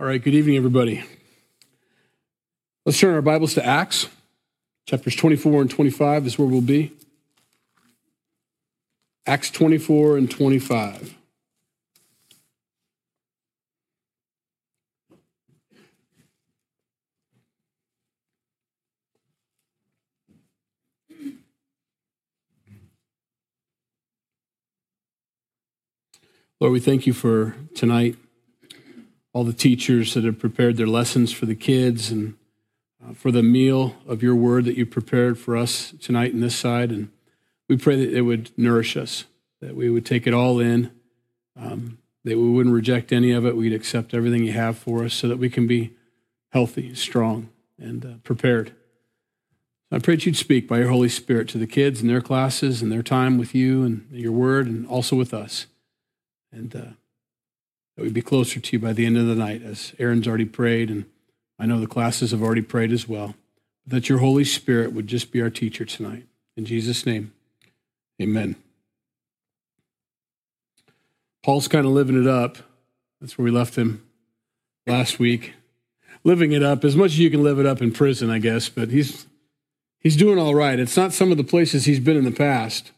All right, good evening, everybody. Let's turn our Bibles to Acts. Chapters 24 and 25 is where we'll be. Acts 24 and 25. Lord, we thank you for tonight, all the teachers that have prepared their lessons for the kids and uh, for the meal of your word that you prepared for us tonight in this side. And we pray that it would nourish us, that we would take it all in, um, that we wouldn't reject any of it. We'd accept everything you have for us so that we can be healthy, strong, and uh, prepared. I pray that you'd speak by your Holy Spirit to the kids and their classes and their time with you and your word and also with us and uh, that we'd be closer to you by the end of the night, as Aaron's already prayed, and I know the classes have already prayed as well. That your Holy Spirit would just be our teacher tonight. In Jesus' name, amen. Paul's kind of living it up. That's where we left him last week. Living it up as much as you can live it up in prison, I guess, but he's he's doing all right. It's not some of the places he's been in the past.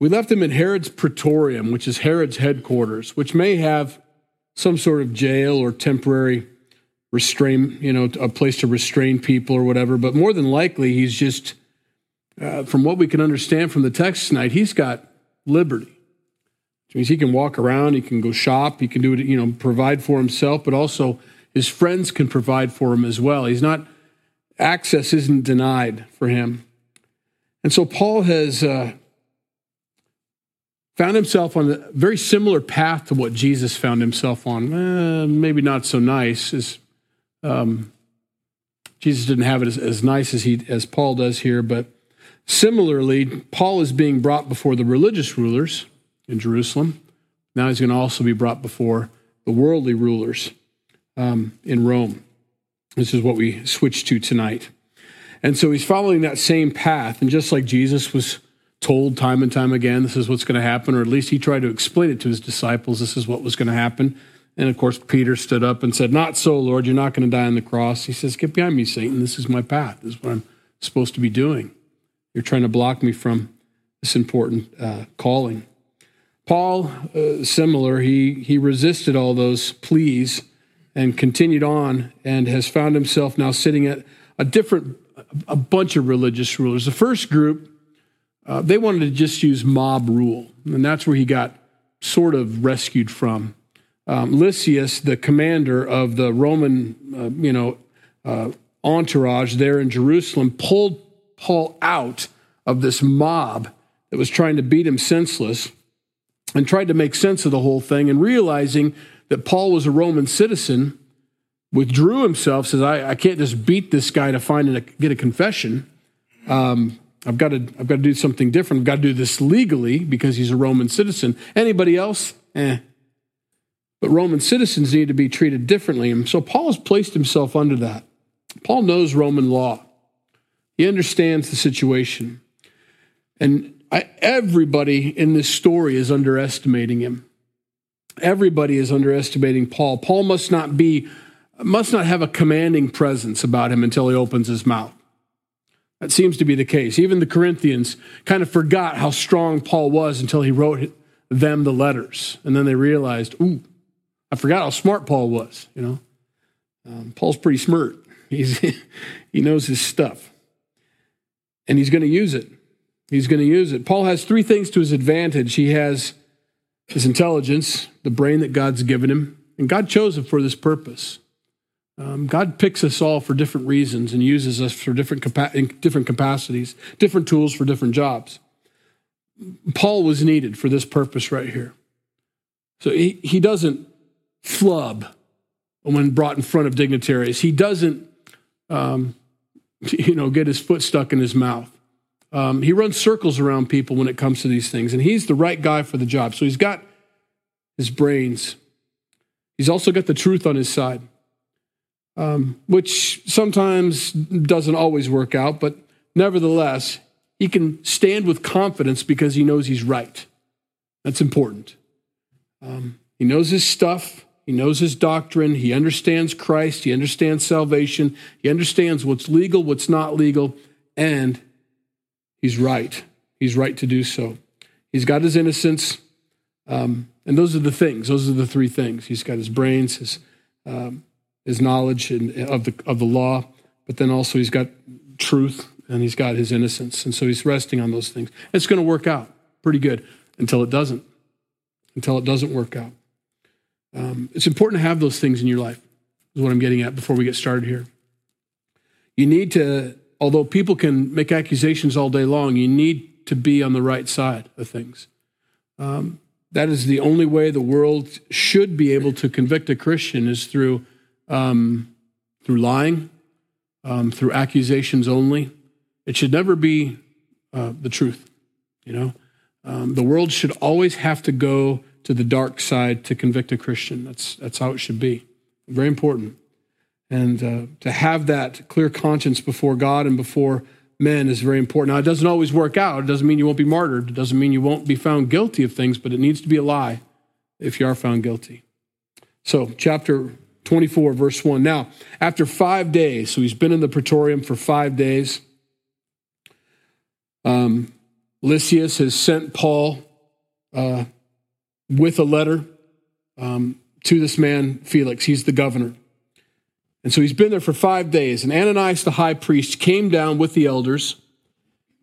We left him in Herod's Praetorium, which is Herod's headquarters, which may have some sort of jail or temporary restrain, you know, a place to restrain people or whatever. But more than likely, he's just, uh, from what we can understand from the text tonight, he's got liberty. Which means he can walk around, he can go shop, he can do it, you know, provide for himself, but also his friends can provide for him as well. He's not, access isn't denied for him. And so Paul has uh, found himself on a very similar path to what Jesus found himself on. Eh, maybe not so nice as um, Jesus didn't have it as, as nice as he as Paul does here, but similarly, Paul is being brought before the religious rulers in Jerusalem. Now he's going to also be brought before the worldly rulers um, in Rome. This is what we switch to tonight. And so he's following that same path. And just like Jesus was told time and time again this is what's going to happen, or at least he tried to explain it to his disciples this is what was going to happen. And of course, Peter stood up and said, Not so, Lord, you're not going to die on the cross. He says, Get behind me, Satan. This is my path. This is what I'm supposed to be doing. You're trying to block me from this important uh, calling. Paul, uh, similar, he, he resisted all those pleas and continued on and has found himself now sitting at a different, a bunch of religious rulers. The first group uh, they wanted to just use mob rule, and that's where he got sort of rescued from. Um, Lysias, the commander of the Roman, uh, you know, uh, entourage there in Jerusalem, pulled Paul out of this mob that was trying to beat him senseless, and tried to make sense of the whole thing. And realizing that Paul was a Roman citizen, withdrew himself. Says, "I, I can't just beat this guy to find a, get a confession." Um, I've got to I've got to do something different. I've got to do this legally because he's a Roman citizen. Anybody else? Eh. But Roman citizens need to be treated differently. And so Paul has placed himself under that. Paul knows Roman law. He understands the situation. And I, everybody in this story is underestimating him. Everybody is underestimating Paul. Paul must not be must not have a commanding presence about him until he opens his mouth. That seems to be the case. Even the Corinthians kind of forgot how strong Paul was until he wrote them the letters. And then they realized, ooh, I forgot how smart Paul was, you know. Um, Paul's pretty smart. He's, he knows his stuff. And he's going to use it. He's going to use it. Paul has three things to his advantage. He has his intelligence, the brain that God's given him, and God chose him for this purpose. Um, God picks us all for different reasons and uses us for different, capa- different capacities, different tools for different jobs. Paul was needed for this purpose right here. So he, he doesn't flub when brought in front of dignitaries. He doesn't, um, you know, get his foot stuck in his mouth. Um, he runs circles around people when it comes to these things, and he's the right guy for the job. So he's got his brains. He's also got the truth on his side um, which sometimes doesn't always work out, but nevertheless, he can stand with confidence because he knows he's right. That's important. Um, he knows his stuff, He knows his doctrine. He understands Christ. He understands salvation. He understands what's legal, what's not legal, and he's right. He's right to do so. He's got his innocence. Um, and those are the things. Those are the three things. He's got his brains, his, um, his knowledge of, the, of the law, but then also he's got truth and he's got his innocence. And so he's resting on those things. It's going to work out pretty good until it doesn't, until it doesn't work out. Um, it's important to have those things in your life, is what I'm getting at before we get started here. You need to, although people can make accusations all day long, you need to be on the right side of things. Um, that is the only way the world should be able to convict a Christian is through um, through lying, um, through accusations only. It should never be uh, the truth. You know, um, the world should always have to go to the dark side to convict a Christian. That's that's how it should be. Very important, and uh, to have that clear conscience before God and before men is very important. Now, it doesn't always work out. It doesn't mean you won't be martyred. It doesn't mean you won't be found guilty of things, but it needs to be a lie if you are found guilty. So, chapter 24, verse 1. Now, after five days, so he's been in the praetorium for five days, um, Lysias has sent Paul uh, with a letter um, to this man, Felix. He's the governor. And so he's been there for five days. And Ananias the high priest came down with the elders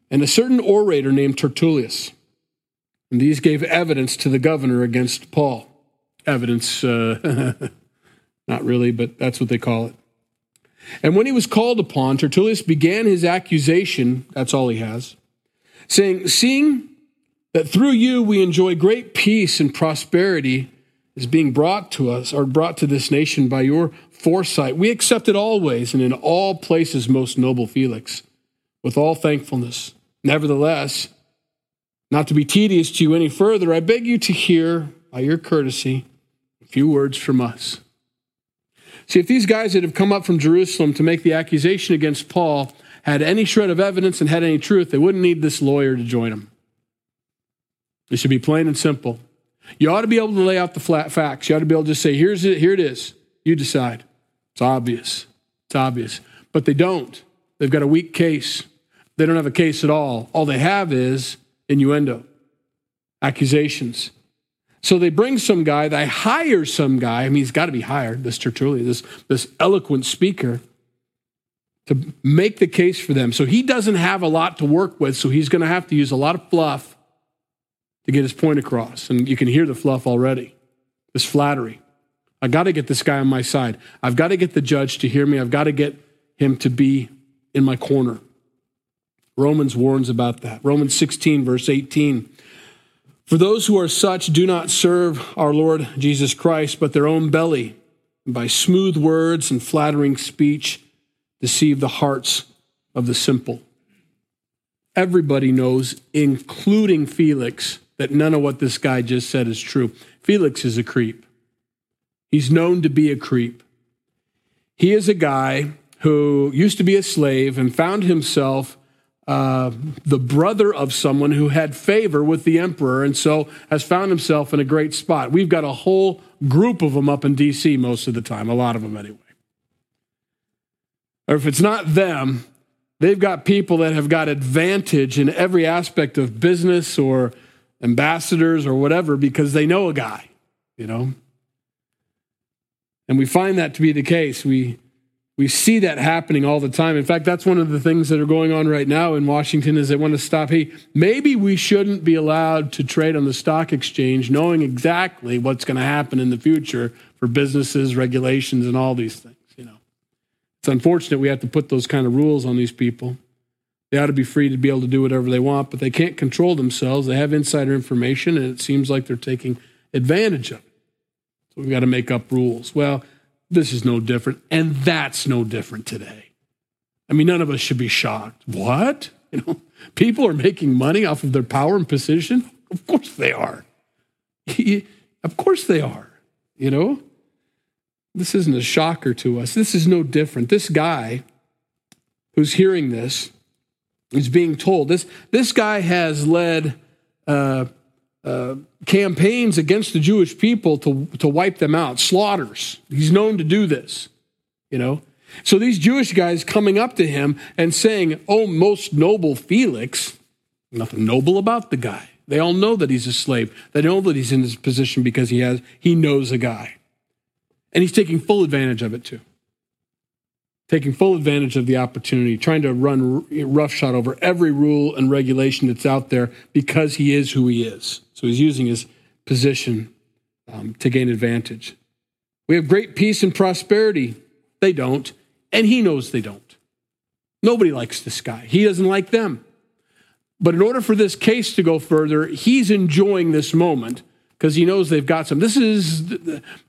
and a certain orator named Tertullus. And these gave evidence to the governor against Paul. Evidence, uh, not really, but that's what they call it. And when he was called upon, Tertullus began his accusation, that's all he has, saying, Seeing that through you we enjoy great peace and prosperity is being brought to us, or brought to this nation by your foresight. We accept it always and in all places, most noble Felix, with all thankfulness. Nevertheless, not to be tedious to you any further, I beg you to hear, by your courtesy, a few words from us. See, if these guys that have come up from Jerusalem to make the accusation against Paul had any shred of evidence and had any truth, they wouldn't need this lawyer to join them. It should be plain and simple. You ought to be able to lay out the flat facts. You ought to be able to just say, here's it, here it is. You decide. It's obvious. It's obvious. But they don't. They've got a weak case. They don't have a case at all. All they have is innuendo, accusations. So they bring some guy, they hire some guy. I mean, he's got to be hired, this Tertullian, this, this eloquent speaker, to make the case for them. So he doesn't have a lot to work with, so he's going to have to use a lot of fluff to get his point across. And you can hear the fluff already, this flattery. I got to get this guy on my side. I've got to get the judge to hear me. I've got to get him to be in my corner. Romans warns about that. Romans 16, verse 18. For those who are such do not serve our Lord Jesus Christ, but their own belly, and by smooth words and flattering speech deceive the hearts of the simple. Everybody knows, including Felix, that none of what this guy just said is true. Felix is a creep. He's known to be a creep. He is a guy who used to be a slave and found himself uh, the brother of someone who had favor with the emperor and so has found himself in a great spot. We've got a whole group of them up in D.C. most of the time, a lot of them anyway. Or if it's not them, they've got people that have got advantage in every aspect of business or ambassadors or whatever because they know a guy, you know? And we find that to be the case. We, we see that happening all the time. In fact, that's one of the things that are going on right now in Washington is they want to stop. Hey, maybe we shouldn't be allowed to trade on the stock exchange knowing exactly what's going to happen in the future for businesses, regulations, and all these things, you know. It's unfortunate we have to put those kind of rules on these people. They ought to be free to be able to do whatever they want, but they can't control themselves. They have insider information, and it seems like they're taking advantage of it. So we've got to make up rules. Well, this is no different, and that's no different today. I mean, none of us should be shocked. What? You know, people are making money off of their power and position? Of course they are. of course they are. You know, this isn't a shocker to us. This is no different. This guy who's hearing this is being told. This, this guy has led uh, campaigns against the Jewish people to, to wipe them out, slaughters. He's known to do this, you know. So these Jewish guys coming up to him and saying, Oh, most noble Felix, nothing noble about the guy. They all know that he's a slave. They know that he's in this position because he has he knows a guy. And he's taking full advantage of it too. Taking full advantage of the opportunity, trying to run roughshod over every rule and regulation that's out there because he is who he is. So he's using his position um, to gain advantage. We have great peace and prosperity. They don't. And he knows they don't. Nobody likes this guy. He doesn't like them. But in order for this case to go further, he's enjoying this moment because he knows they've got some. This is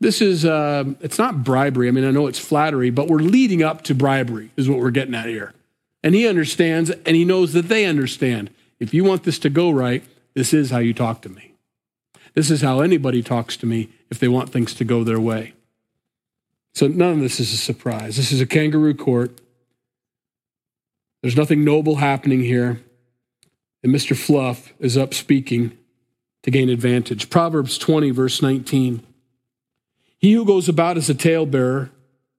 this is uh, it's not bribery. I mean, I know it's flattery, but we're leading up to bribery is what we're getting at here. And he understands, and he knows that they understand. If you want this to go right, this is how you talk to me. This is how anybody talks to me if they want things to go their way. So none of this is a surprise. This is a kangaroo court. There's nothing noble happening here. And Mr. Fluff is up speaking to gain advantage. Proverbs 20, verse 19. He who goes about as a talebearer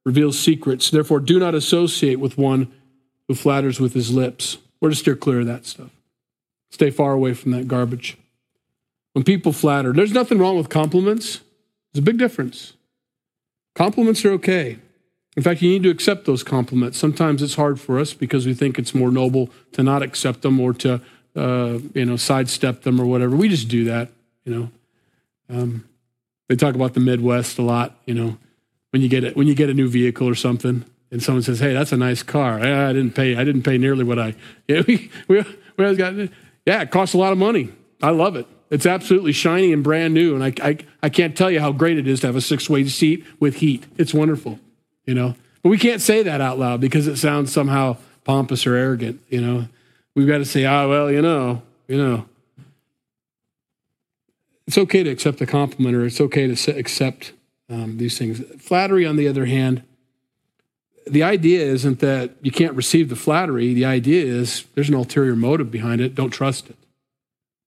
reveals secrets. Therefore, do not associate with one who flatters with his lips. We're to steer clear of that stuff. Stay far away from that garbage. When people flatter, there's nothing wrong with compliments. There's a big difference. Compliments are okay. In fact, you need to accept those compliments. Sometimes it's hard for us because we think it's more noble to not accept them or to, uh, you know, sidestep them or whatever. We just do that, you know. Um, they talk about the Midwest a lot, you know. When you get it, when you get a new vehicle or something, and someone says, "Hey, that's a nice car," I, didn't pay. I didn't pay nearly what I. Yeah, we we, we always got. Yeah, it costs a lot of money. I love it. It's absolutely shiny and brand new. And I, I, I can't tell you how great it is to have a six way seat with heat. It's wonderful, you know. But we can't say that out loud because it sounds somehow pompous or arrogant, you know. We've got to say, ah, well, you know, you know. It's okay to accept a compliment or it's okay to accept um, these things. Flattery, on the other hand, the idea isn't that you can't receive the flattery. The idea is there's an ulterior motive behind it. Don't trust it.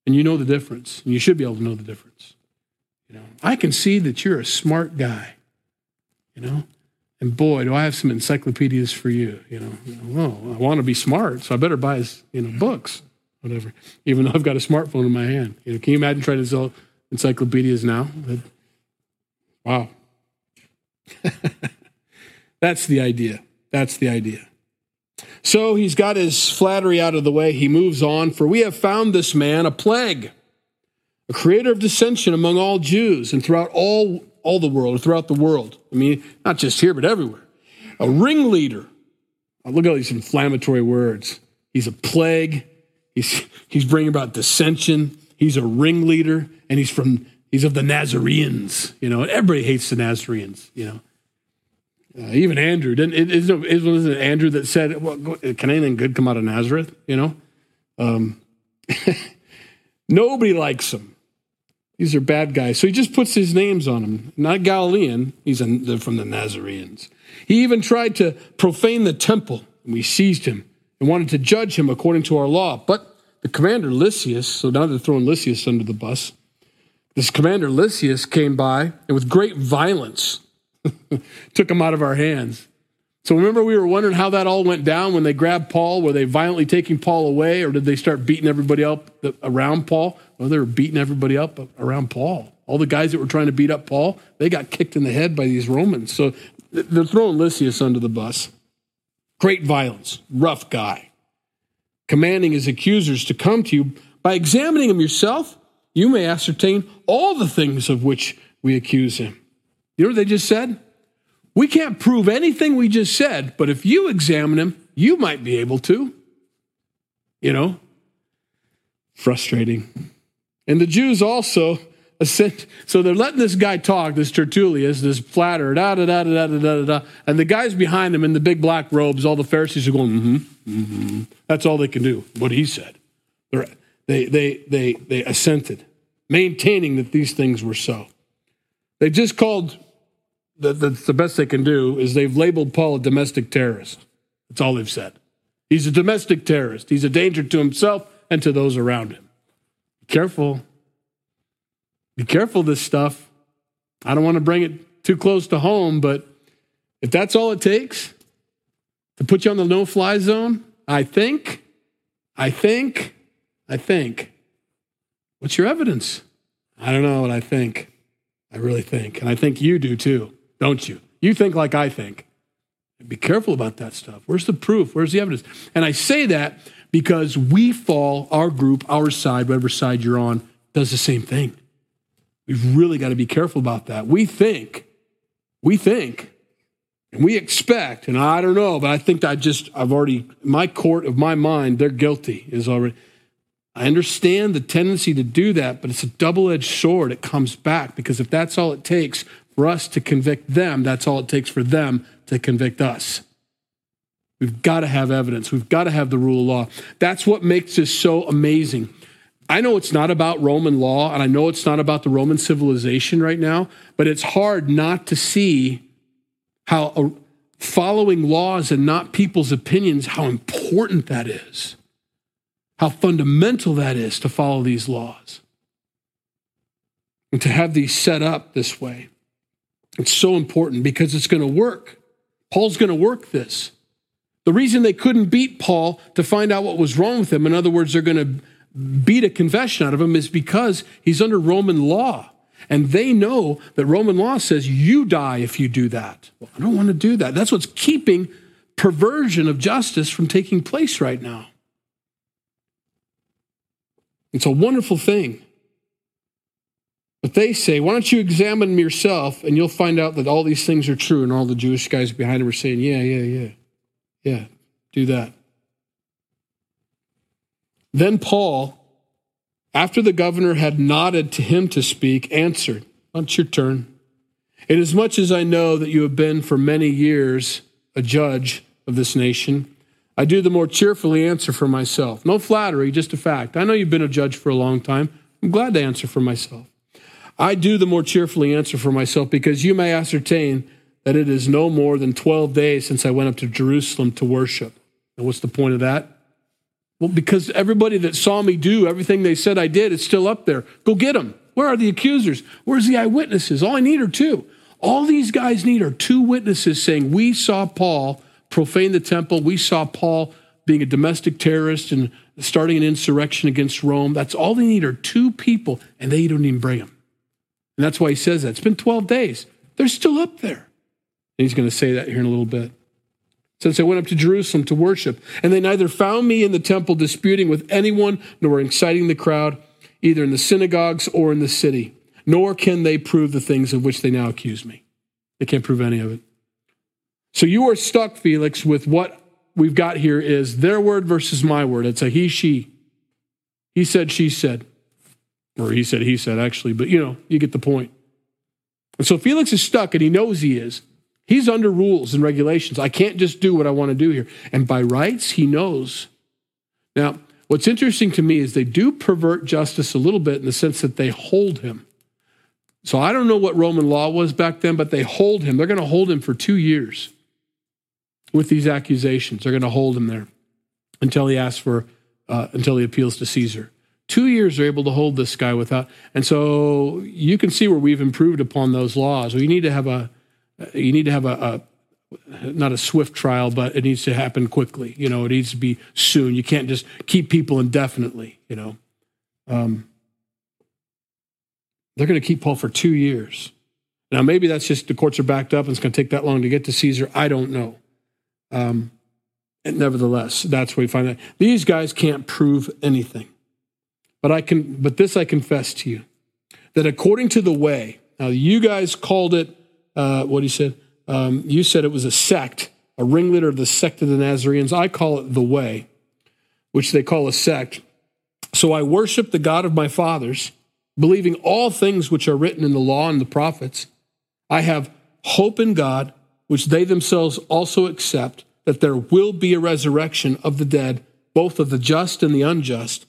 And you know the difference. And you should be able to know the difference. You know, I can see that you're a smart guy. You know, and boy, do I have some encyclopedias for you. You know, well, I want to be smart, so I better buy you know books, whatever. Even though I've got a smartphone in my hand. You know, can you imagine trying to sell encyclopedias now? Wow. That's the idea. That's the idea. So he's got his flattery out of the way. He moves on. For we have found this man a plague, a creator of dissension among all Jews and throughout all, all the world, throughout the world. I mean, not just here, but everywhere. A ringleader. Look at all these inflammatory words. He's a plague. He's, he's bringing about dissension. He's a ringleader, and he's from he's of the Nazareans. You know, everybody hates the Nazareans. You know, uh, even Andrew didn't. It, it, it Andrew that said, well, "Can anything good come out of Nazareth?" You know, um, nobody likes him. These are bad guys. So he just puts his names on them. Not Galilean. He's a, from the Nazareans. He even tried to profane the temple, and we seized him and wanted to judge him according to our law. But the commander Lysias, so now they're throwing Lysias under the bus. This commander Lysias came by and with great violence took him out of our hands. So remember, we were wondering how that all went down when they grabbed Paul. Were they violently taking Paul away, or did they start beating everybody up around Paul? Well, they were beating everybody up around Paul. All the guys that were trying to beat up Paul, they got kicked in the head by these Romans. So they're throwing Lysias under the bus. Great violence, rough guy, commanding his accusers to come to you. By examining him yourself, you may ascertain all the things of which we accuse him. You know what they just said? We can't prove anything we just said, but if you examine him, you might be able to. You know? Frustrating. And the Jews also assent. So they're letting this guy talk, this Tertullius, this flatter, da da da da da da da. And the guys behind him in the big black robes, all the Pharisees are going, mm-hmm, mm-hmm. That's all they can do, what he said. They're, they, they, they, they assented, maintaining that these things were so. They just called that, that's the best they can do is they've labeled Paul a domestic terrorist. That's all they've said. He's a domestic terrorist. He's a danger to himself and to those around him. Careful. Be careful this stuff. I don't want to bring it too close to home, but if that's all it takes to put you on the no fly zone, I think, I think, I think. What's your evidence? I don't know what I think. I really think. And I think you do too, don't you? You think like I think. Be careful about that stuff. Where's the proof? Where's the evidence? And I say that because we fall, our group, our side, whatever side you're on, does the same thing. We've really got to be careful about that. We think, we think, and we expect, and I don't know, but I think I just, I've already, my court of my mind, they're guilty, is already. I understand the tendency to do that, but it's a double edged sword. It comes back because if that's all it takes for us to convict them, that's all it takes for them to convict us. We've got to have evidence. We've got to have the rule of law. That's what makes this so amazing. I know it's not about Roman law, and I know it's not about the Roman civilization right now, but it's hard not to see how uh, following laws and not people's opinions, how important that is, how fundamental that is to follow these laws and to have these set up this way. It's so important because it's going to work. Paul's going to work this. The reason they couldn't beat Paul to find out what was wrong with him, in other words, they're going to beat a confession out of him, is because he's under Roman law. And they know that Roman law says you die if you do that. Well, I don't want to do that. That's what's keeping perversion of justice from taking place right now. It's a wonderful thing. But they say, why don't you examine yourself and you'll find out that all these things are true. And all the Jewish guys behind him are saying, yeah, yeah, yeah. Yeah, do that. Then Paul, after the governor had nodded to him to speak, answered, It's your turn. Inasmuch as I know that you have been for many years a judge of this nation, I do the more cheerfully answer for myself. No flattery, just a fact. I know you've been a judge for a long time. I'm glad to answer for myself. I do the more cheerfully answer for myself because you may ascertain that it is no more than 12 days since I went up to Jerusalem to worship. And what's the point of that? Well, because everybody that saw me do everything they said I did is still up there. Go get them. Where are the accusers? Where's the eyewitnesses? All I need are two. All these guys need are two witnesses saying, We saw Paul profane the temple. We saw Paul being a domestic terrorist and starting an insurrection against Rome. That's all they need are two people, and they don't even bring them. And that's why he says that. It's been 12 days. They're still up there. He's going to say that here in a little bit. Since I went up to Jerusalem to worship, and they neither found me in the temple disputing with anyone, nor inciting the crowd, either in the synagogues or in the city, nor can they prove the things of which they now accuse me. They can't prove any of it. So you are stuck, Felix, with what we've got here is their word versus my word. It's a he, she. He said, she said. Or he said, he said, actually, but you know, you get the point. And so Felix is stuck, and he knows he is. He's under rules and regulations. I can't just do what I want to do here. And by rights, he knows. Now, what's interesting to me is they do pervert justice a little bit in the sense that they hold him. So I don't know what Roman law was back then, but they hold him. They're going to hold him for two years with these accusations. They're going to hold him there until he asks for, uh, until he appeals to Caesar. Two years they're able to hold this guy without. And so you can see where we've improved upon those laws. We need to have a you need to have a, a not a swift trial, but it needs to happen quickly. You know, it needs to be soon. You can't just keep people indefinitely. You know, um, they're going to keep Paul for two years. Now, maybe that's just the courts are backed up and it's going to take that long to get to Caesar. I don't know. Um, and nevertheless, that's where we find that these guys can't prove anything. But I can. But this I confess to you that according to the way. Now, you guys called it uh, what he said. Um, you said it was a sect, a ringleader of the sect of the Nazarenes. I call it the way, which they call a sect. So I worship the God of my fathers, believing all things which are written in the law and the prophets. I have hope in God, which they themselves also accept, that there will be a resurrection of the dead, both of the just and the unjust.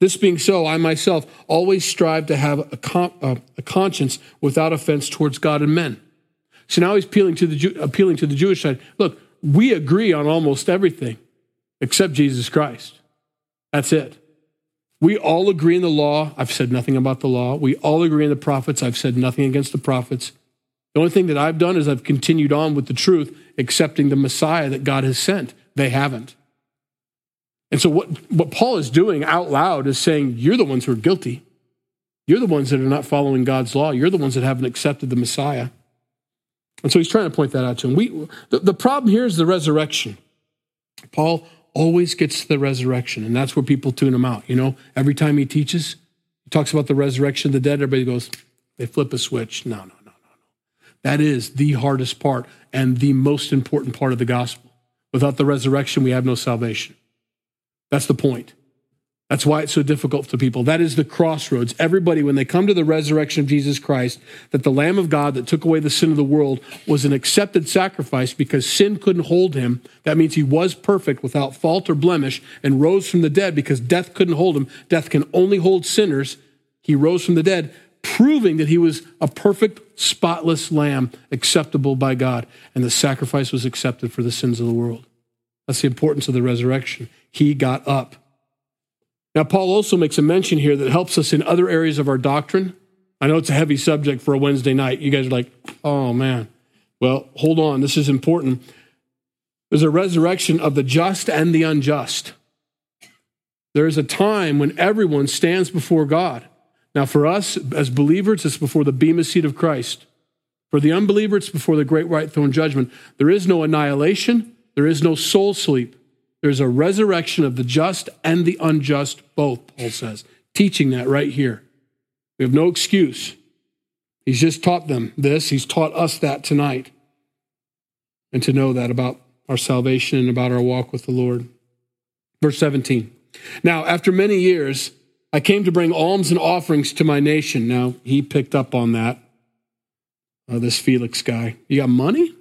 This being so, I myself always strive to have a, con- a conscience without offense towards God and men. So now he's appealing to the, appealing to the Jewish side. Look, we agree on almost everything except Jesus Christ. That's it. We all agree in the law. I've said nothing about the law. We all agree in the prophets. I've said nothing against the prophets. The only thing that I've done is I've continued on with the truth, accepting the Messiah that God has sent. They haven't. And so, what, what Paul is doing out loud is saying, You're the ones who are guilty. You're the ones that are not following God's law. You're the ones that haven't accepted the Messiah. And so he's trying to point that out to him. We, the, the problem here is the resurrection. Paul always gets to the resurrection, and that's where people tune him out. You know, every time he teaches, he talks about the resurrection of the dead, everybody goes, they flip a switch. No, no, no, no, no. That is the hardest part and the most important part of the gospel. Without the resurrection, we have no salvation. That's the point. That's why it's so difficult for people. That is the crossroads. Everybody, when they come to the resurrection of Jesus Christ, that the Lamb of God that took away the sin of the world was an accepted sacrifice because sin couldn't hold him. That means he was perfect without fault or blemish and rose from the dead because death couldn't hold him. Death can only hold sinners. He rose from the dead, proving that he was a perfect, spotless lamb, acceptable by God. And the sacrifice was accepted for the sins of the world. That's the importance of the resurrection. He got up. Now, Paul also makes a mention here that helps us in other areas of our doctrine. I know it's a heavy subject for a Wednesday night. You guys are like, oh man. Well, hold on. This is important. There's a resurrection of the just and the unjust. There is a time when everyone stands before God. Now, for us as believers, it's before the bema seat of Christ. For the unbeliever, it's before the great white throne judgment. There is no annihilation, there is no soul sleep. There's a resurrection of the just and the unjust, both, Paul says, teaching that right here. We have no excuse. He's just taught them this. He's taught us that tonight. And to know that about our salvation and about our walk with the Lord. Verse 17. Now, after many years, I came to bring alms and offerings to my nation. Now, he picked up on that, uh, this Felix guy. You got money?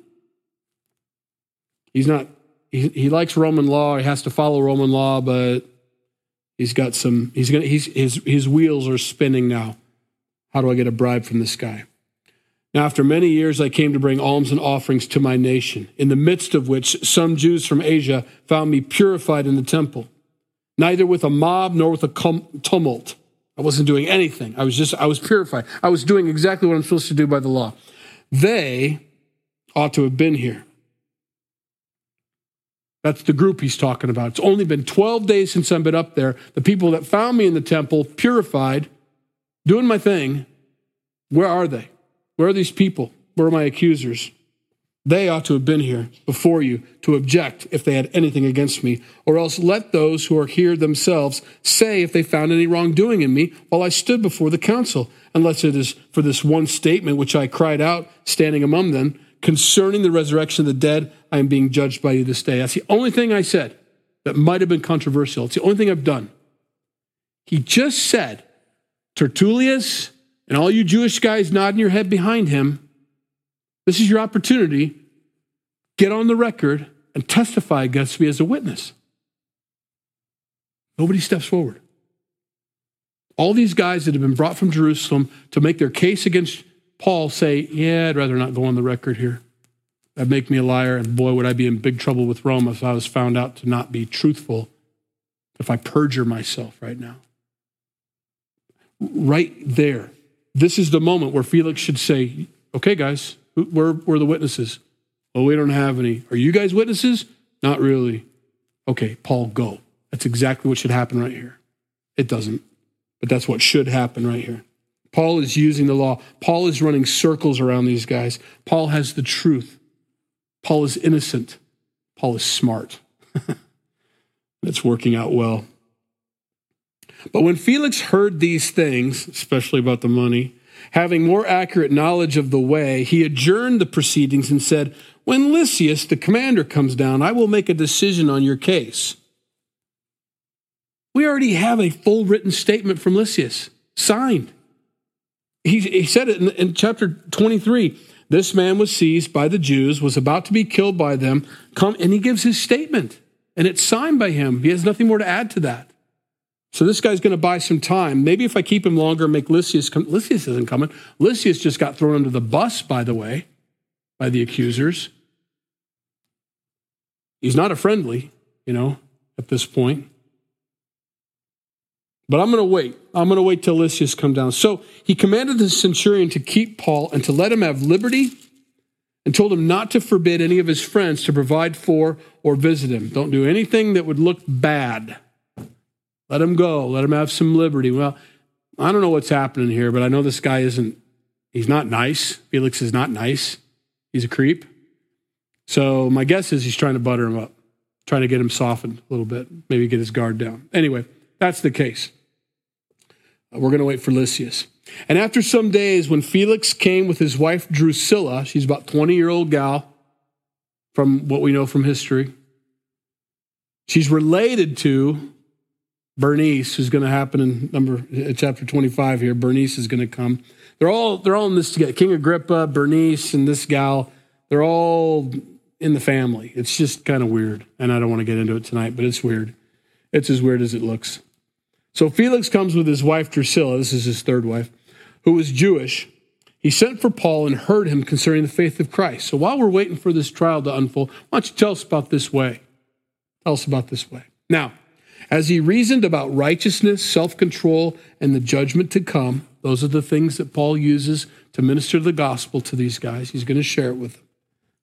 He's not he, he likes Roman law. He has to follow Roman law, but he's got some. He's gonna. He's his his wheels are spinning now. How do I get a bribe from this guy? Now, after many years, I came to bring alms and offerings to my nation, in the midst of which some Jews from Asia found me purified in the temple, neither with a mob nor with a tumult. I wasn't doing anything. I was just, I was purified. I was doing exactly what I'm supposed to do by the law. They ought to have been here. That's the group he's talking about. It's only been 12 days since I've been up there. The people that found me in the temple, purified, doing my thing, where are they? Where are these people? Where are my accusers? They ought to have been here before you to object if they had anything against me, or else let those who are here themselves say if they found any wrongdoing in me while I stood before the council, unless it is for this one statement which I cried out standing among them concerning the resurrection of the dead. I am being judged by you this day. That's the only thing I said that might have been controversial. It's the only thing I've done. He just said, Tertullius and all you Jewish guys nodding your head behind him, this is your opportunity. Get on the record and testify against me as a witness. Nobody steps forward. All these guys that have been brought from Jerusalem to make their case against Paul say, Yeah, I'd rather not go on the record here. That'd make me a liar, and boy, would I be in big trouble with Rome if I was found out to not be truthful, if I perjure myself right now. Right there. This is the moment where Felix should say, Okay, guys, where are the witnesses? Well, we don't have any. Are you guys witnesses? Not really. Okay, Paul, go. That's exactly what should happen right here. It doesn't, but that's what should happen right here. Paul is using the law. Paul is running circles around these guys. Paul has the truth. Paul is innocent. Paul is smart. it's working out well. But when Felix heard these things, especially about the money, having more accurate knowledge of the way, he adjourned the proceedings and said, When Lysias, the commander, comes down, I will make a decision on your case. We already have a full written statement from Lysias, signed. He, he said it in, in chapter 23. This man was seized by the Jews, was about to be killed by them, come, and he gives his statement, and it's signed by him. He has nothing more to add to that. So this guy's going to buy some time. Maybe if I keep him longer make Lysias come, Lysias isn't coming. Lysias just got thrown under the bus, by the way, by the accusers. He's not a friendly, you know, at this point. But I'm going to wait. I'm going to wait till Lysias come down. So he commanded the centurion to keep Paul and to let him have liberty and told him not to forbid any of his friends to provide for or visit him. Don't do anything that would look bad. Let him go. Let him have some liberty. Well, I don't know what's happening here, but I know this guy isn't, he's not nice. Felix is not nice. He's a creep. So my guess is he's trying to butter him up, trying to get him softened a little bit, maybe get his guard down. Anyway, that's the case. We're going to wait for Lysias. And after some days, when Felix came with his wife Drusilla, she's about 20 year old gal from what we know from history. She's related to Bernice, who's going to happen in number uh, chapter 25 here. Bernice is going to come. They're all they're all in this together. King Agrippa, Bernice, and this gal. They're all in the family. It's just kind of weird, and I don't want to get into it tonight, but it's weird. It's as weird as it looks. So Felix comes with his wife Drusilla, this is his third wife, who was Jewish. He sent for Paul and heard him concerning the faith of Christ. So while we're waiting for this trial to unfold, why don't you tell us about this way? Tell us about this way. Now, as he reasoned about righteousness, self control, and the judgment to come, those are the things that Paul uses to minister the gospel to these guys. He's going to share it with them.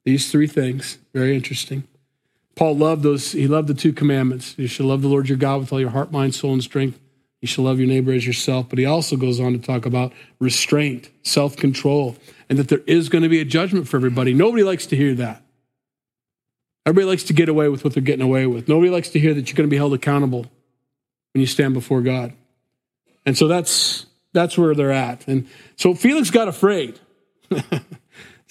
These three things, very interesting. Paul loved those, he loved the two commandments. You shall love the Lord your God with all your heart, mind, soul, and strength. You shall love your neighbor as yourself. But he also goes on to talk about restraint, self control, and that there is going to be a judgment for everybody. Nobody likes to hear that. Everybody likes to get away with what they're getting away with. Nobody likes to hear that you're going to be held accountable when you stand before God. And so that's that's where they're at. And so Felix got afraid.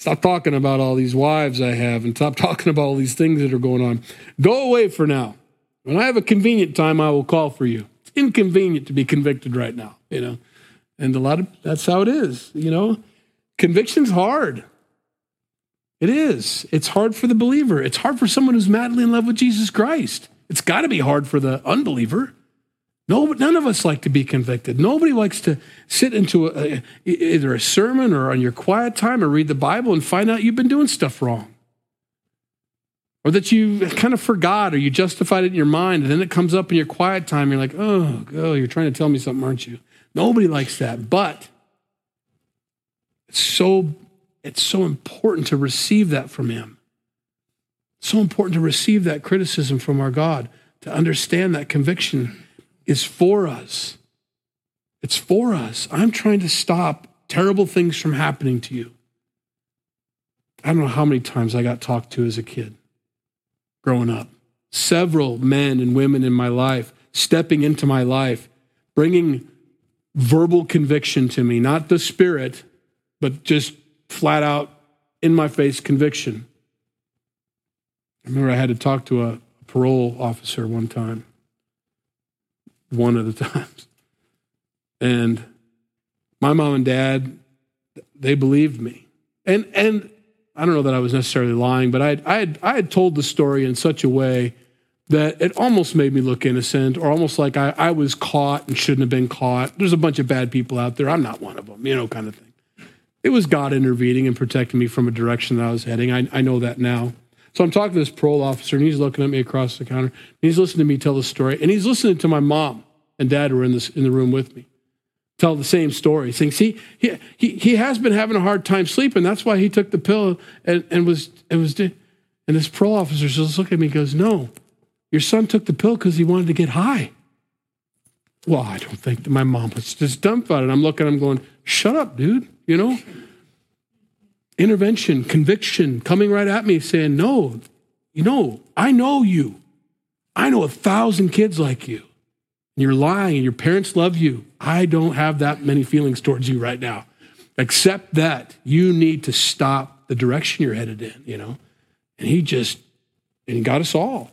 Stop talking about all these wives I have and stop talking about all these things that are going on. Go away for now. When I have a convenient time, I will call for you. It's inconvenient to be convicted right now, you know. And a lot of that's how it is, you know. Conviction's hard. It is. It's hard for the believer. It's hard for someone who's madly in love with Jesus Christ. It's got to be hard for the unbeliever. No, none of us like to be convicted. Nobody likes to sit into a, either a sermon or on your quiet time or read the Bible and find out you've been doing stuff wrong. Or that you kind of forgot or you justified it in your mind and then it comes up in your quiet time. You're like, oh, oh, you're trying to tell me something, aren't you? Nobody likes that. But it's so, it's so important to receive that from Him. It's so important to receive that criticism from our God, to understand that conviction is for us. It's for us. I'm trying to stop terrible things from happening to you. I don't know how many times I got talked to as a kid growing up. Several men and women in my life stepping into my life, bringing verbal conviction to me, not the spirit, but just flat out in my face conviction. I remember I had to talk to a parole officer one time one of the times. And my mom and dad, they believed me. And, and I don't know that I was necessarily lying, but I had, I, had, I had told the story in such a way that it almost made me look innocent or almost like I, I was caught and shouldn't have been caught. There's a bunch of bad people out there. I'm not one of them, you know, kind of thing. It was God intervening and protecting me from a direction that I was heading. I, I know that now. So I'm talking to this parole officer, and he's looking at me across the counter. He's listening to me tell the story, and he's listening to my mom and dad were in, this, in the room with me. Tell the same story, saying, "See, he, he, he has been having a hard time sleeping. That's why he took the pill and, and was and was." And this parole officer just looked at me and goes, "No, your son took the pill because he wanted to get high." Well, I don't think my mom was just dumbfounded. I'm looking, I'm going, "Shut up, dude!" You know, intervention, conviction coming right at me saying, No, you know, I know you. I know a thousand kids like you. And you're lying and your parents love you. I don't have that many feelings towards you right now. Except that you need to stop the direction you're headed in, you know? And he just, and he got us all.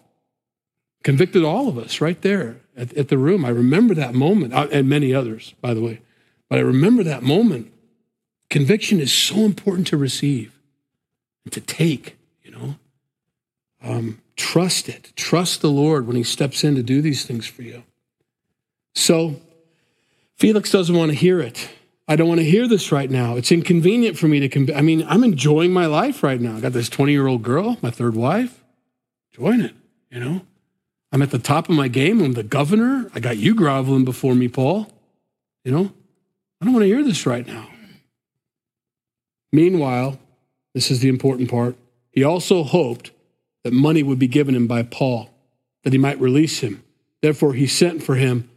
Convicted all of us right there at, at the room. I remember that moment, uh, and many others, by the way. But I remember that moment Conviction is so important to receive and to take, you know. Um, trust it. Trust the Lord when He steps in to do these things for you. So, Felix doesn't want to hear it. I don't want to hear this right now. It's inconvenient for me to. Con- I mean, I'm enjoying my life right now. I got this 20 year old girl, my third wife, enjoying it, you know. I'm at the top of my game. I'm the governor. I got you groveling before me, Paul. You know, I don't want to hear this right now. Meanwhile, this is the important part. He also hoped that money would be given him by Paul, that he might release him. Therefore, he sent for him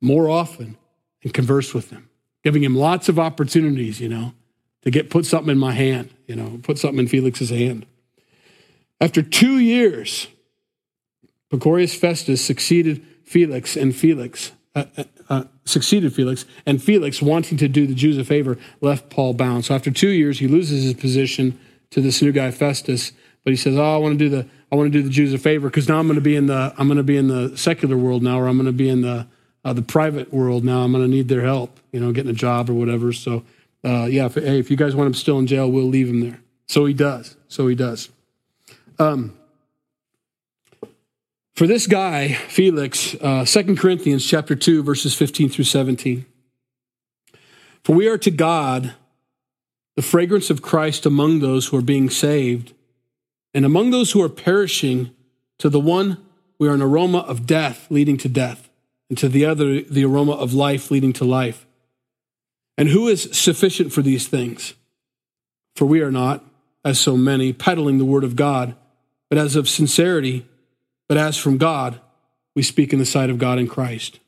more often and conversed with him, giving him lots of opportunities, you know, to get put something in my hand, you know, put something in Felix's hand. After two years, Porcius Festus succeeded Felix, and Felix uh, uh, uh, succeeded Felix, and Felix, wanting to do the Jews a favor, left Paul bound. So after two years, he loses his position to this new guy Festus, but he says, "Oh, I want to do the I want to do the Jews a favor because now I'm going to be in the I'm going to be in the secular world now, or I'm going to be in the uh, the private world now. I'm going to need their help, you know, getting a job or whatever. So, uh, yeah, if, hey, if you guys want him still in jail, we'll leave him there. So he does. So he does. Um, for this guy, Felix, uh, 2 Corinthians chapter 2, verses 15 through 17. For we are to God the fragrance of Christ among those who are being saved, and among those who are perishing, to the one we are an aroma of death leading to death, and to the other the aroma of life leading to life. And who is sufficient for these things? For we are not, as so many, peddling the word of God, but as of sincerity but as from God, we speak in the sight of God in Christ.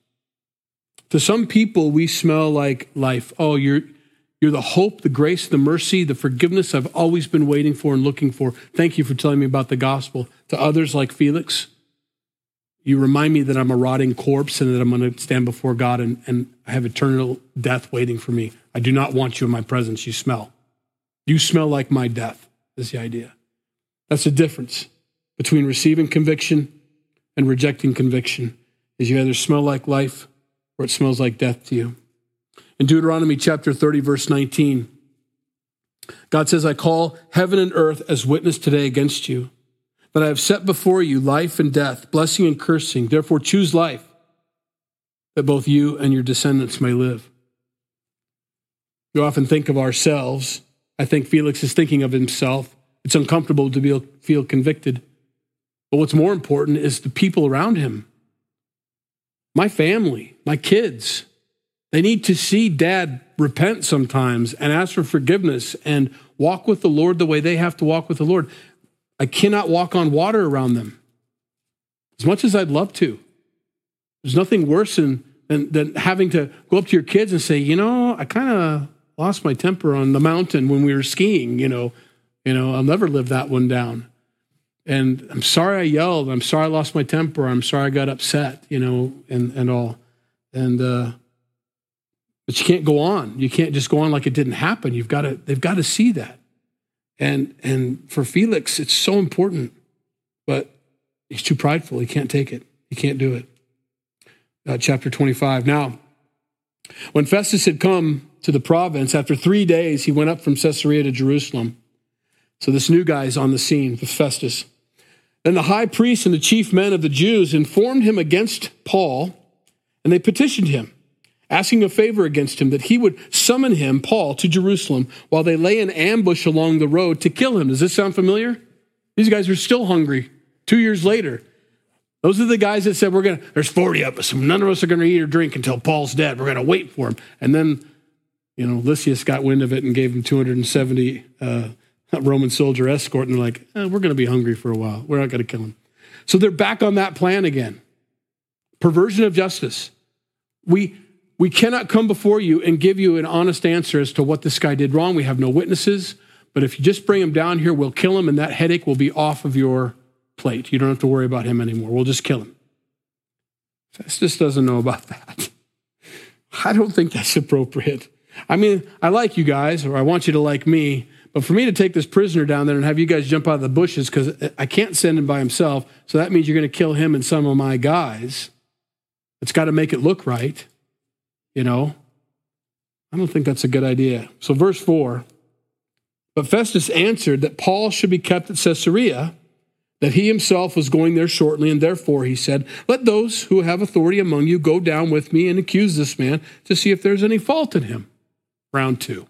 To some people, we smell like life. Oh, you're, you're the hope, the grace, the mercy, the forgiveness I've always been waiting for and looking for. Thank you for telling me about the gospel. To others, like Felix, you remind me that I'm a rotting corpse and that I'm going to stand before God and, and have eternal death waiting for me. I do not want you in my presence. You smell. You smell like my death, is the idea. That's the difference between receiving conviction and rejecting conviction is you either smell like life or it smells like death to you. In Deuteronomy chapter 30, verse 19, God says, I call heaven and earth as witness today against you, that I have set before you life and death, blessing and cursing. Therefore, choose life, that both you and your descendants may live. We often think of ourselves. I think Felix is thinking of himself. It's uncomfortable to be, feel convicted. But what's more important is the people around him. My family, my kids, they need to see dad repent sometimes and ask for forgiveness and walk with the Lord the way they have to walk with the Lord. I cannot walk on water around them as much as I'd love to. There's nothing worse than, than, than having to go up to your kids and say, you know, I kind of lost my temper on the mountain when we were skiing, you know, you know, I'll never live that one down and I'm sorry I yelled. I'm sorry I lost my temper. I'm sorry I got upset, you know, and, and all. And, uh, but you can't go on. You can't just go on like it didn't happen. You've got to, they've got to see that. And, and for Felix, it's so important, but he's too prideful. He can't take it. He can't do it. Uh, chapter 25. Now, when Festus had come to the province, after three days, he went up from Caesarea to Jerusalem. So this new guy is on the scene Festus. Then the high priest and the chief men of the Jews informed him against Paul, and they petitioned him, asking a favor against him that he would summon him, Paul, to Jerusalem while they lay in ambush along the road to kill him. Does this sound familiar? These guys are still hungry two years later. Those are the guys that said, We're going to, there's 40 of us, none of us are going to eat or drink until Paul's dead. We're going to wait for him. And then, you know, Lysias got wind of it and gave him 270 uh, Roman soldier escort, and they're like, eh, we're going to be hungry for a while. We're not going to kill him. So they're back on that plan again. Perversion of justice. We, we cannot come before you and give you an honest answer as to what this guy did wrong. We have no witnesses. But if you just bring him down here, we'll kill him, and that headache will be off of your plate. You don't have to worry about him anymore. We'll just kill him. Festus doesn't know about that. I don't think that's appropriate. I mean, I like you guys, or I want you to like me, but for me to take this prisoner down there and have you guys jump out of the bushes, because I can't send him by himself, so that means you're going to kill him and some of my guys. It's got to make it look right, you know? I don't think that's a good idea. So, verse 4 But Festus answered that Paul should be kept at Caesarea, that he himself was going there shortly, and therefore he said, Let those who have authority among you go down with me and accuse this man to see if there's any fault in him. Round two.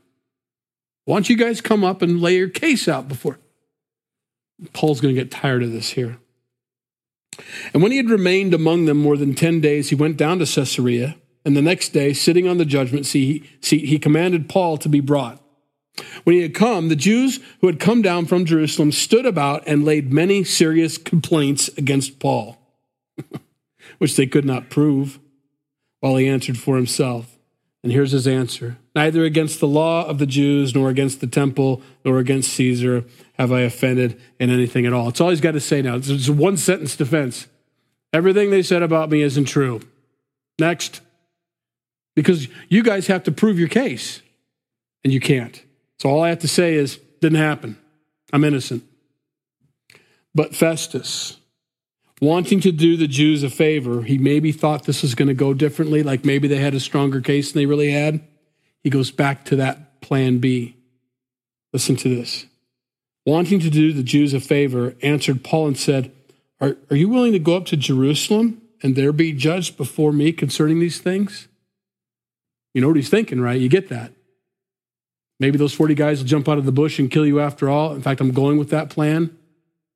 Why don't you guys come up and lay your case out before? Paul's going to get tired of this here. And when he had remained among them more than ten days, he went down to Caesarea. And the next day, sitting on the judgment seat, he commanded Paul to be brought. When he had come, the Jews who had come down from Jerusalem stood about and laid many serious complaints against Paul, which they could not prove, while he answered for himself. And here's his answer Neither against the law of the Jews, nor against the temple, nor against Caesar have I offended in anything at all. It's all he's got to say now. It's a one sentence defense. Everything they said about me isn't true. Next. Because you guys have to prove your case, and you can't. So all I have to say is, didn't happen. I'm innocent. But Festus, wanting to do the Jews a favor, he maybe thought this was going to go differently, like maybe they had a stronger case than they really had. He goes back to that plan B. Listen to this. Wanting to do the Jews a favor, answered Paul and said, are, are you willing to go up to Jerusalem and there be judged before me concerning these things? You know what he's thinking, right? You get that. Maybe those 40 guys will jump out of the bush and kill you after all. In fact, I'm going with that plan.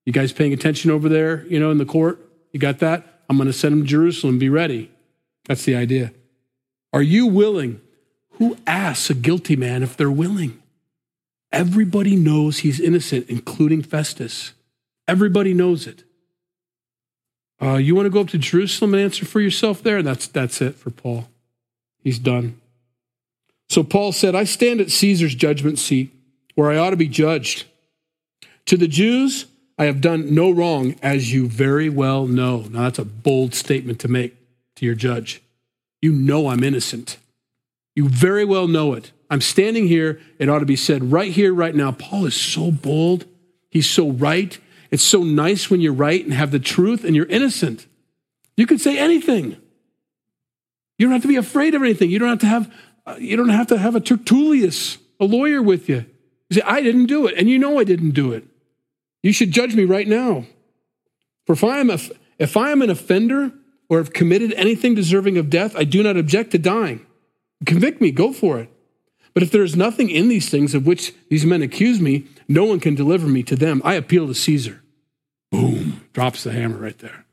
You guys paying attention over there, you know, in the court? You got that? I'm going to send them to Jerusalem. Be ready. That's the idea. Are you willing? Who asks a guilty man if they're willing? Everybody knows he's innocent, including Festus. Everybody knows it. Uh, you want to go up to Jerusalem and answer for yourself there? And that's, that's it for Paul. He's done. So Paul said, I stand at Caesar's judgment seat where I ought to be judged. To the Jews, I have done no wrong, as you very well know. Now, that's a bold statement to make to your judge. You know I'm innocent. You very well know it. I'm standing here. It ought to be said right here, right now. Paul is so bold. He's so right. It's so nice when you're right and have the truth and you're innocent. You can say anything. You don't have to be afraid of anything. You don't have to have uh, you don't have to have a Tertullius, a lawyer with you. You say, I didn't do it, and you know I didn't do it. You should judge me right now. For if I am a, if I am an offender or have committed anything deserving of death, I do not object to dying. Convict me, go for it. But if there is nothing in these things of which these men accuse me, no one can deliver me to them. I appeal to Caesar. Boom, drops the hammer right there.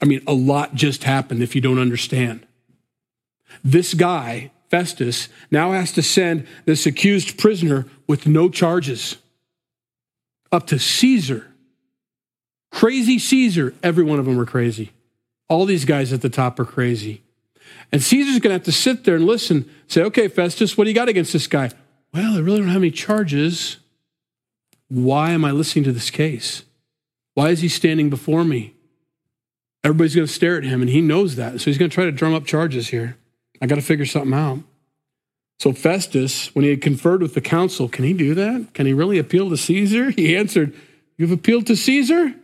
I mean, a lot just happened if you don't understand. This guy, Festus, now has to send this accused prisoner with no charges up to Caesar. Crazy Caesar. Every one of them are crazy. All these guys at the top are crazy. And Caesar's going to have to sit there and listen, say, okay, Festus, what do you got against this guy? Well, I really don't have any charges. Why am I listening to this case? Why is he standing before me? Everybody's going to stare at him, and he knows that. So he's going to try to drum up charges here. I got to figure something out. So Festus, when he had conferred with the council, can he do that? Can he really appeal to Caesar? He answered, You've appealed to Caesar?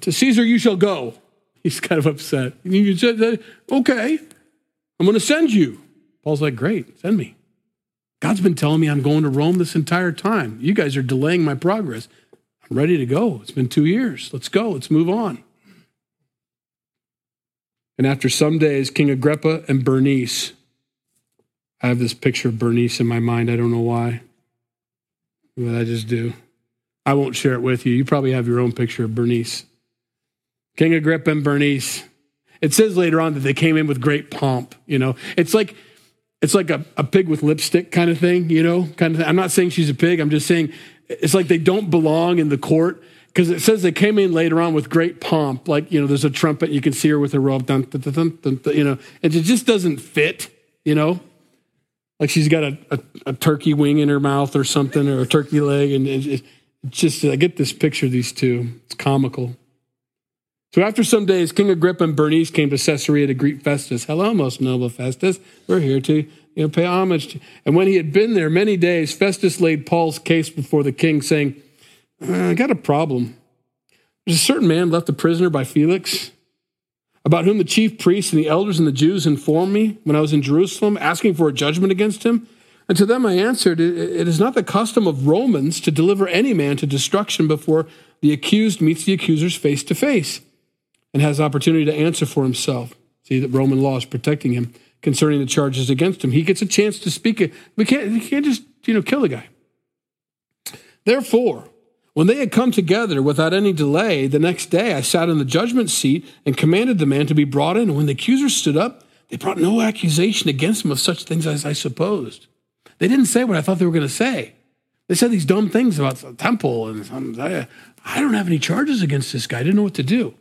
To Caesar you shall go. He's kind of upset. You said, Okay, I'm going to send you. Paul's like, Great, send me. God's been telling me I'm going to Rome this entire time. You guys are delaying my progress. I'm ready to go. It's been two years. Let's go. Let's move on. And after some days, King Agrippa and Bernice, I have this picture of Bernice in my mind. I don't know why, but I just do. I won't share it with you. You probably have your own picture of Bernice. King Agrippa and Bernice. It says later on that they came in with great pomp. You know, it's like it's like a, a pig with lipstick kind of thing, you know, kind of thing. I'm not saying she's a pig. I'm just saying it's like they don't belong in the court because it says they came in later on with great pomp. Like, you know, there's a trumpet. You can see her with her robe, dun, dun, dun, you know, and it just doesn't fit, you know. Like she's got a, a, a turkey wing in her mouth or something, or a turkey leg. And it, it just, I get this picture of these two. It's comical. So after some days, King Agrippa and Bernice came to Caesarea to greet Festus. Hello, most noble Festus. We're here to you know, pay homage. To. And when he had been there many days, Festus laid Paul's case before the king, saying, uh, I got a problem. There's a certain man left a prisoner by Felix, about whom the chief priests and the elders and the Jews informed me when I was in Jerusalem, asking for a judgment against him. And to them I answered, It is not the custom of Romans to deliver any man to destruction before the accused meets the accusers face to face and has opportunity to answer for himself. See that Roman law is protecting him concerning the charges against him. He gets a chance to speak. We can't, we can't just you know kill the guy. Therefore, When they had come together without any delay, the next day I sat in the judgment seat and commanded the man to be brought in. And when the accusers stood up, they brought no accusation against him of such things as I supposed. They didn't say what I thought they were going to say. They said these dumb things about the temple, and I, I don't have any charges against this guy. I didn't know what to do.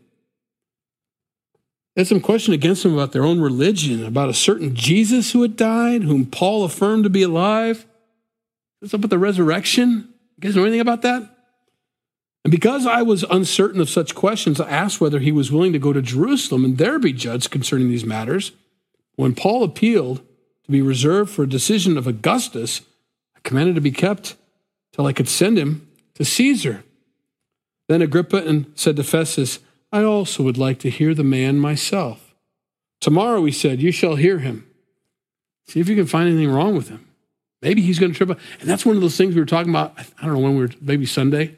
They had some question against them about their own religion, about a certain Jesus who had died, whom Paul affirmed to be alive. What's up with the resurrection? You guys know anything about that? And because I was uncertain of such questions, I asked whether he was willing to go to Jerusalem and there be judged concerning these matters. When Paul appealed to be reserved for a decision of Augustus, I commanded to be kept till I could send him to Caesar. Then Agrippa and said to Festus, I also would like to hear the man myself. Tomorrow, he said, you shall hear him. See if you can find anything wrong with him. Maybe he's going to trip up. And that's one of those things we were talking about. I don't know when we were, maybe Sunday.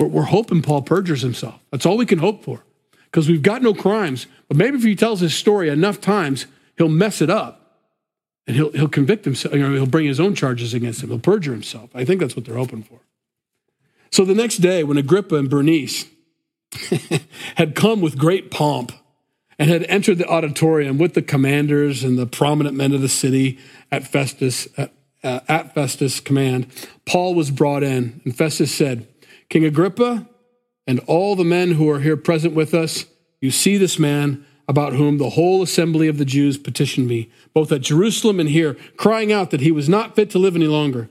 We're, we're hoping Paul perjures himself. That's all we can hope for because we've got no crimes. But maybe if he tells his story enough times, he'll mess it up and he'll, he'll convict himself. You know, he'll bring his own charges against him. He'll perjure himself. I think that's what they're hoping for. So the next day, when Agrippa and Bernice had come with great pomp and had entered the auditorium with the commanders and the prominent men of the city at Festus, at, uh, at Festus' command, Paul was brought in. And Festus said, King Agrippa and all the men who are here present with us, you see this man about whom the whole assembly of the Jews petitioned me, both at Jerusalem and here, crying out that he was not fit to live any longer.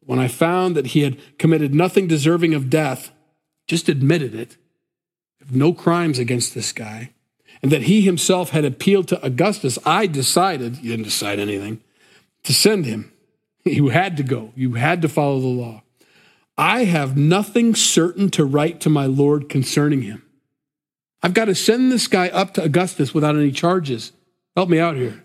When I found that he had committed nothing deserving of death, just admitted it, no crimes against this guy, and that he himself had appealed to Augustus, I decided, you didn't decide anything, to send him. You had to go, you had to follow the law. I have nothing certain to write to my Lord concerning him. I've got to send this guy up to Augustus without any charges. Help me out here.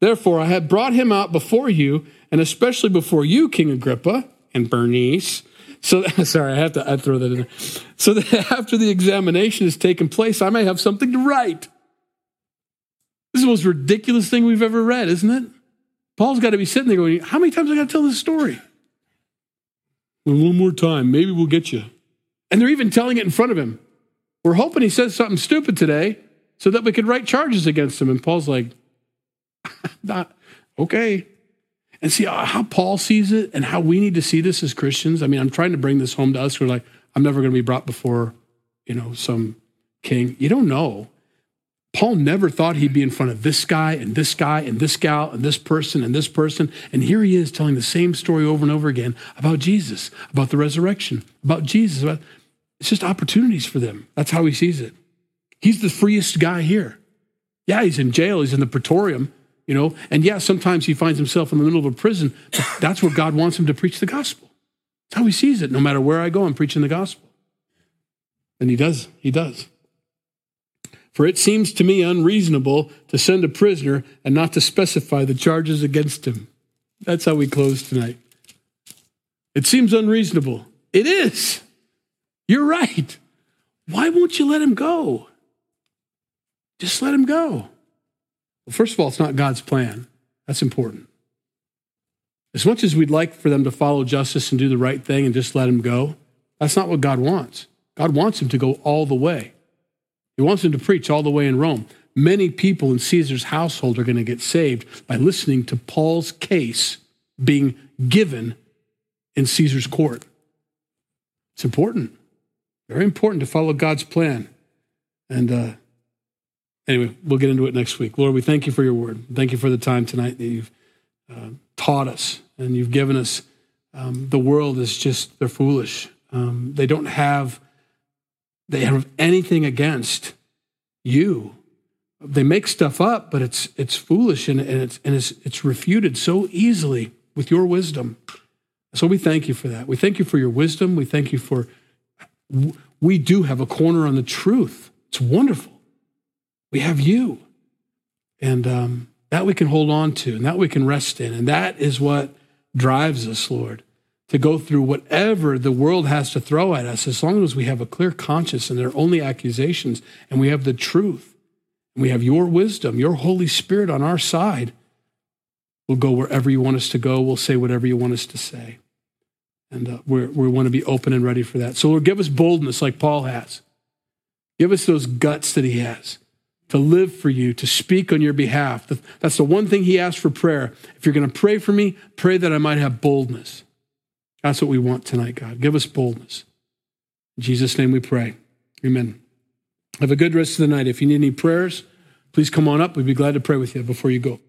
Therefore, I have brought him out before you, and especially before you, King Agrippa and Bernice. So, sorry, I have to I throw that in there. So that after the examination has taken place, I may have something to write. This is the most ridiculous thing we've ever read, isn't it? Paul's got to be sitting there going, How many times I got to tell this story? One more time, maybe we'll get you. And they're even telling it in front of him. We're hoping he says something stupid today so that we could write charges against him. And Paul's like, not okay. And see uh, how Paul sees it and how we need to see this as Christians. I mean, I'm trying to bring this home to us. We're like, I'm never going to be brought before, you know, some king. You don't know. Paul never thought he'd be in front of this guy and this guy and this gal and this person and this person. And here he is telling the same story over and over again about Jesus, about the resurrection, about Jesus. About, it's just opportunities for them. That's how he sees it. He's the freest guy here. Yeah, he's in jail, he's in the praetorium, you know, and yeah, sometimes he finds himself in the middle of a prison, but that's where God wants him to preach the gospel. That's how he sees it. No matter where I go, I'm preaching the gospel. And he does, he does. For it seems to me unreasonable to send a prisoner and not to specify the charges against him. That's how we close tonight. It seems unreasonable. It is. You're right. Why won't you let him go? Just let him go. Well, first of all, it's not God's plan. That's important. As much as we'd like for them to follow justice and do the right thing and just let him go, that's not what God wants. God wants him to go all the way. He wants him to preach all the way in Rome. Many people in Caesar's household are going to get saved by listening to Paul's case being given in Caesar's court. It's important, very important to follow God's plan. And uh, anyway, we'll get into it next week. Lord, we thank you for your word. Thank you for the time tonight that you've uh, taught us and you've given us. Um, the world is just, they're foolish. Um, they don't have they have anything against you. They make stuff up, but it's it's foolish and, and it's and it's it's refuted so easily with your wisdom. So we thank you for that. We thank you for your wisdom. We thank you for we do have a corner on the truth. It's wonderful. We have you. And um, that we can hold on to and that we can rest in. And that is what drives us, Lord to go through whatever the world has to throw at us, as long as we have a clear conscience and they're only accusations, and we have the truth, and we have your wisdom, your Holy Spirit on our side, we'll go wherever you want us to go. We'll say whatever you want us to say. And uh, we want to be open and ready for that. So, Lord, give us boldness like Paul has. Give us those guts that he has to live for you, to speak on your behalf. That's the one thing he asked for prayer. If you're going to pray for me, pray that I might have boldness. That's what we want tonight, God. Give us boldness. In Jesus' name we pray. Amen. Have a good rest of the night. If you need any prayers, please come on up. We'd be glad to pray with you before you go.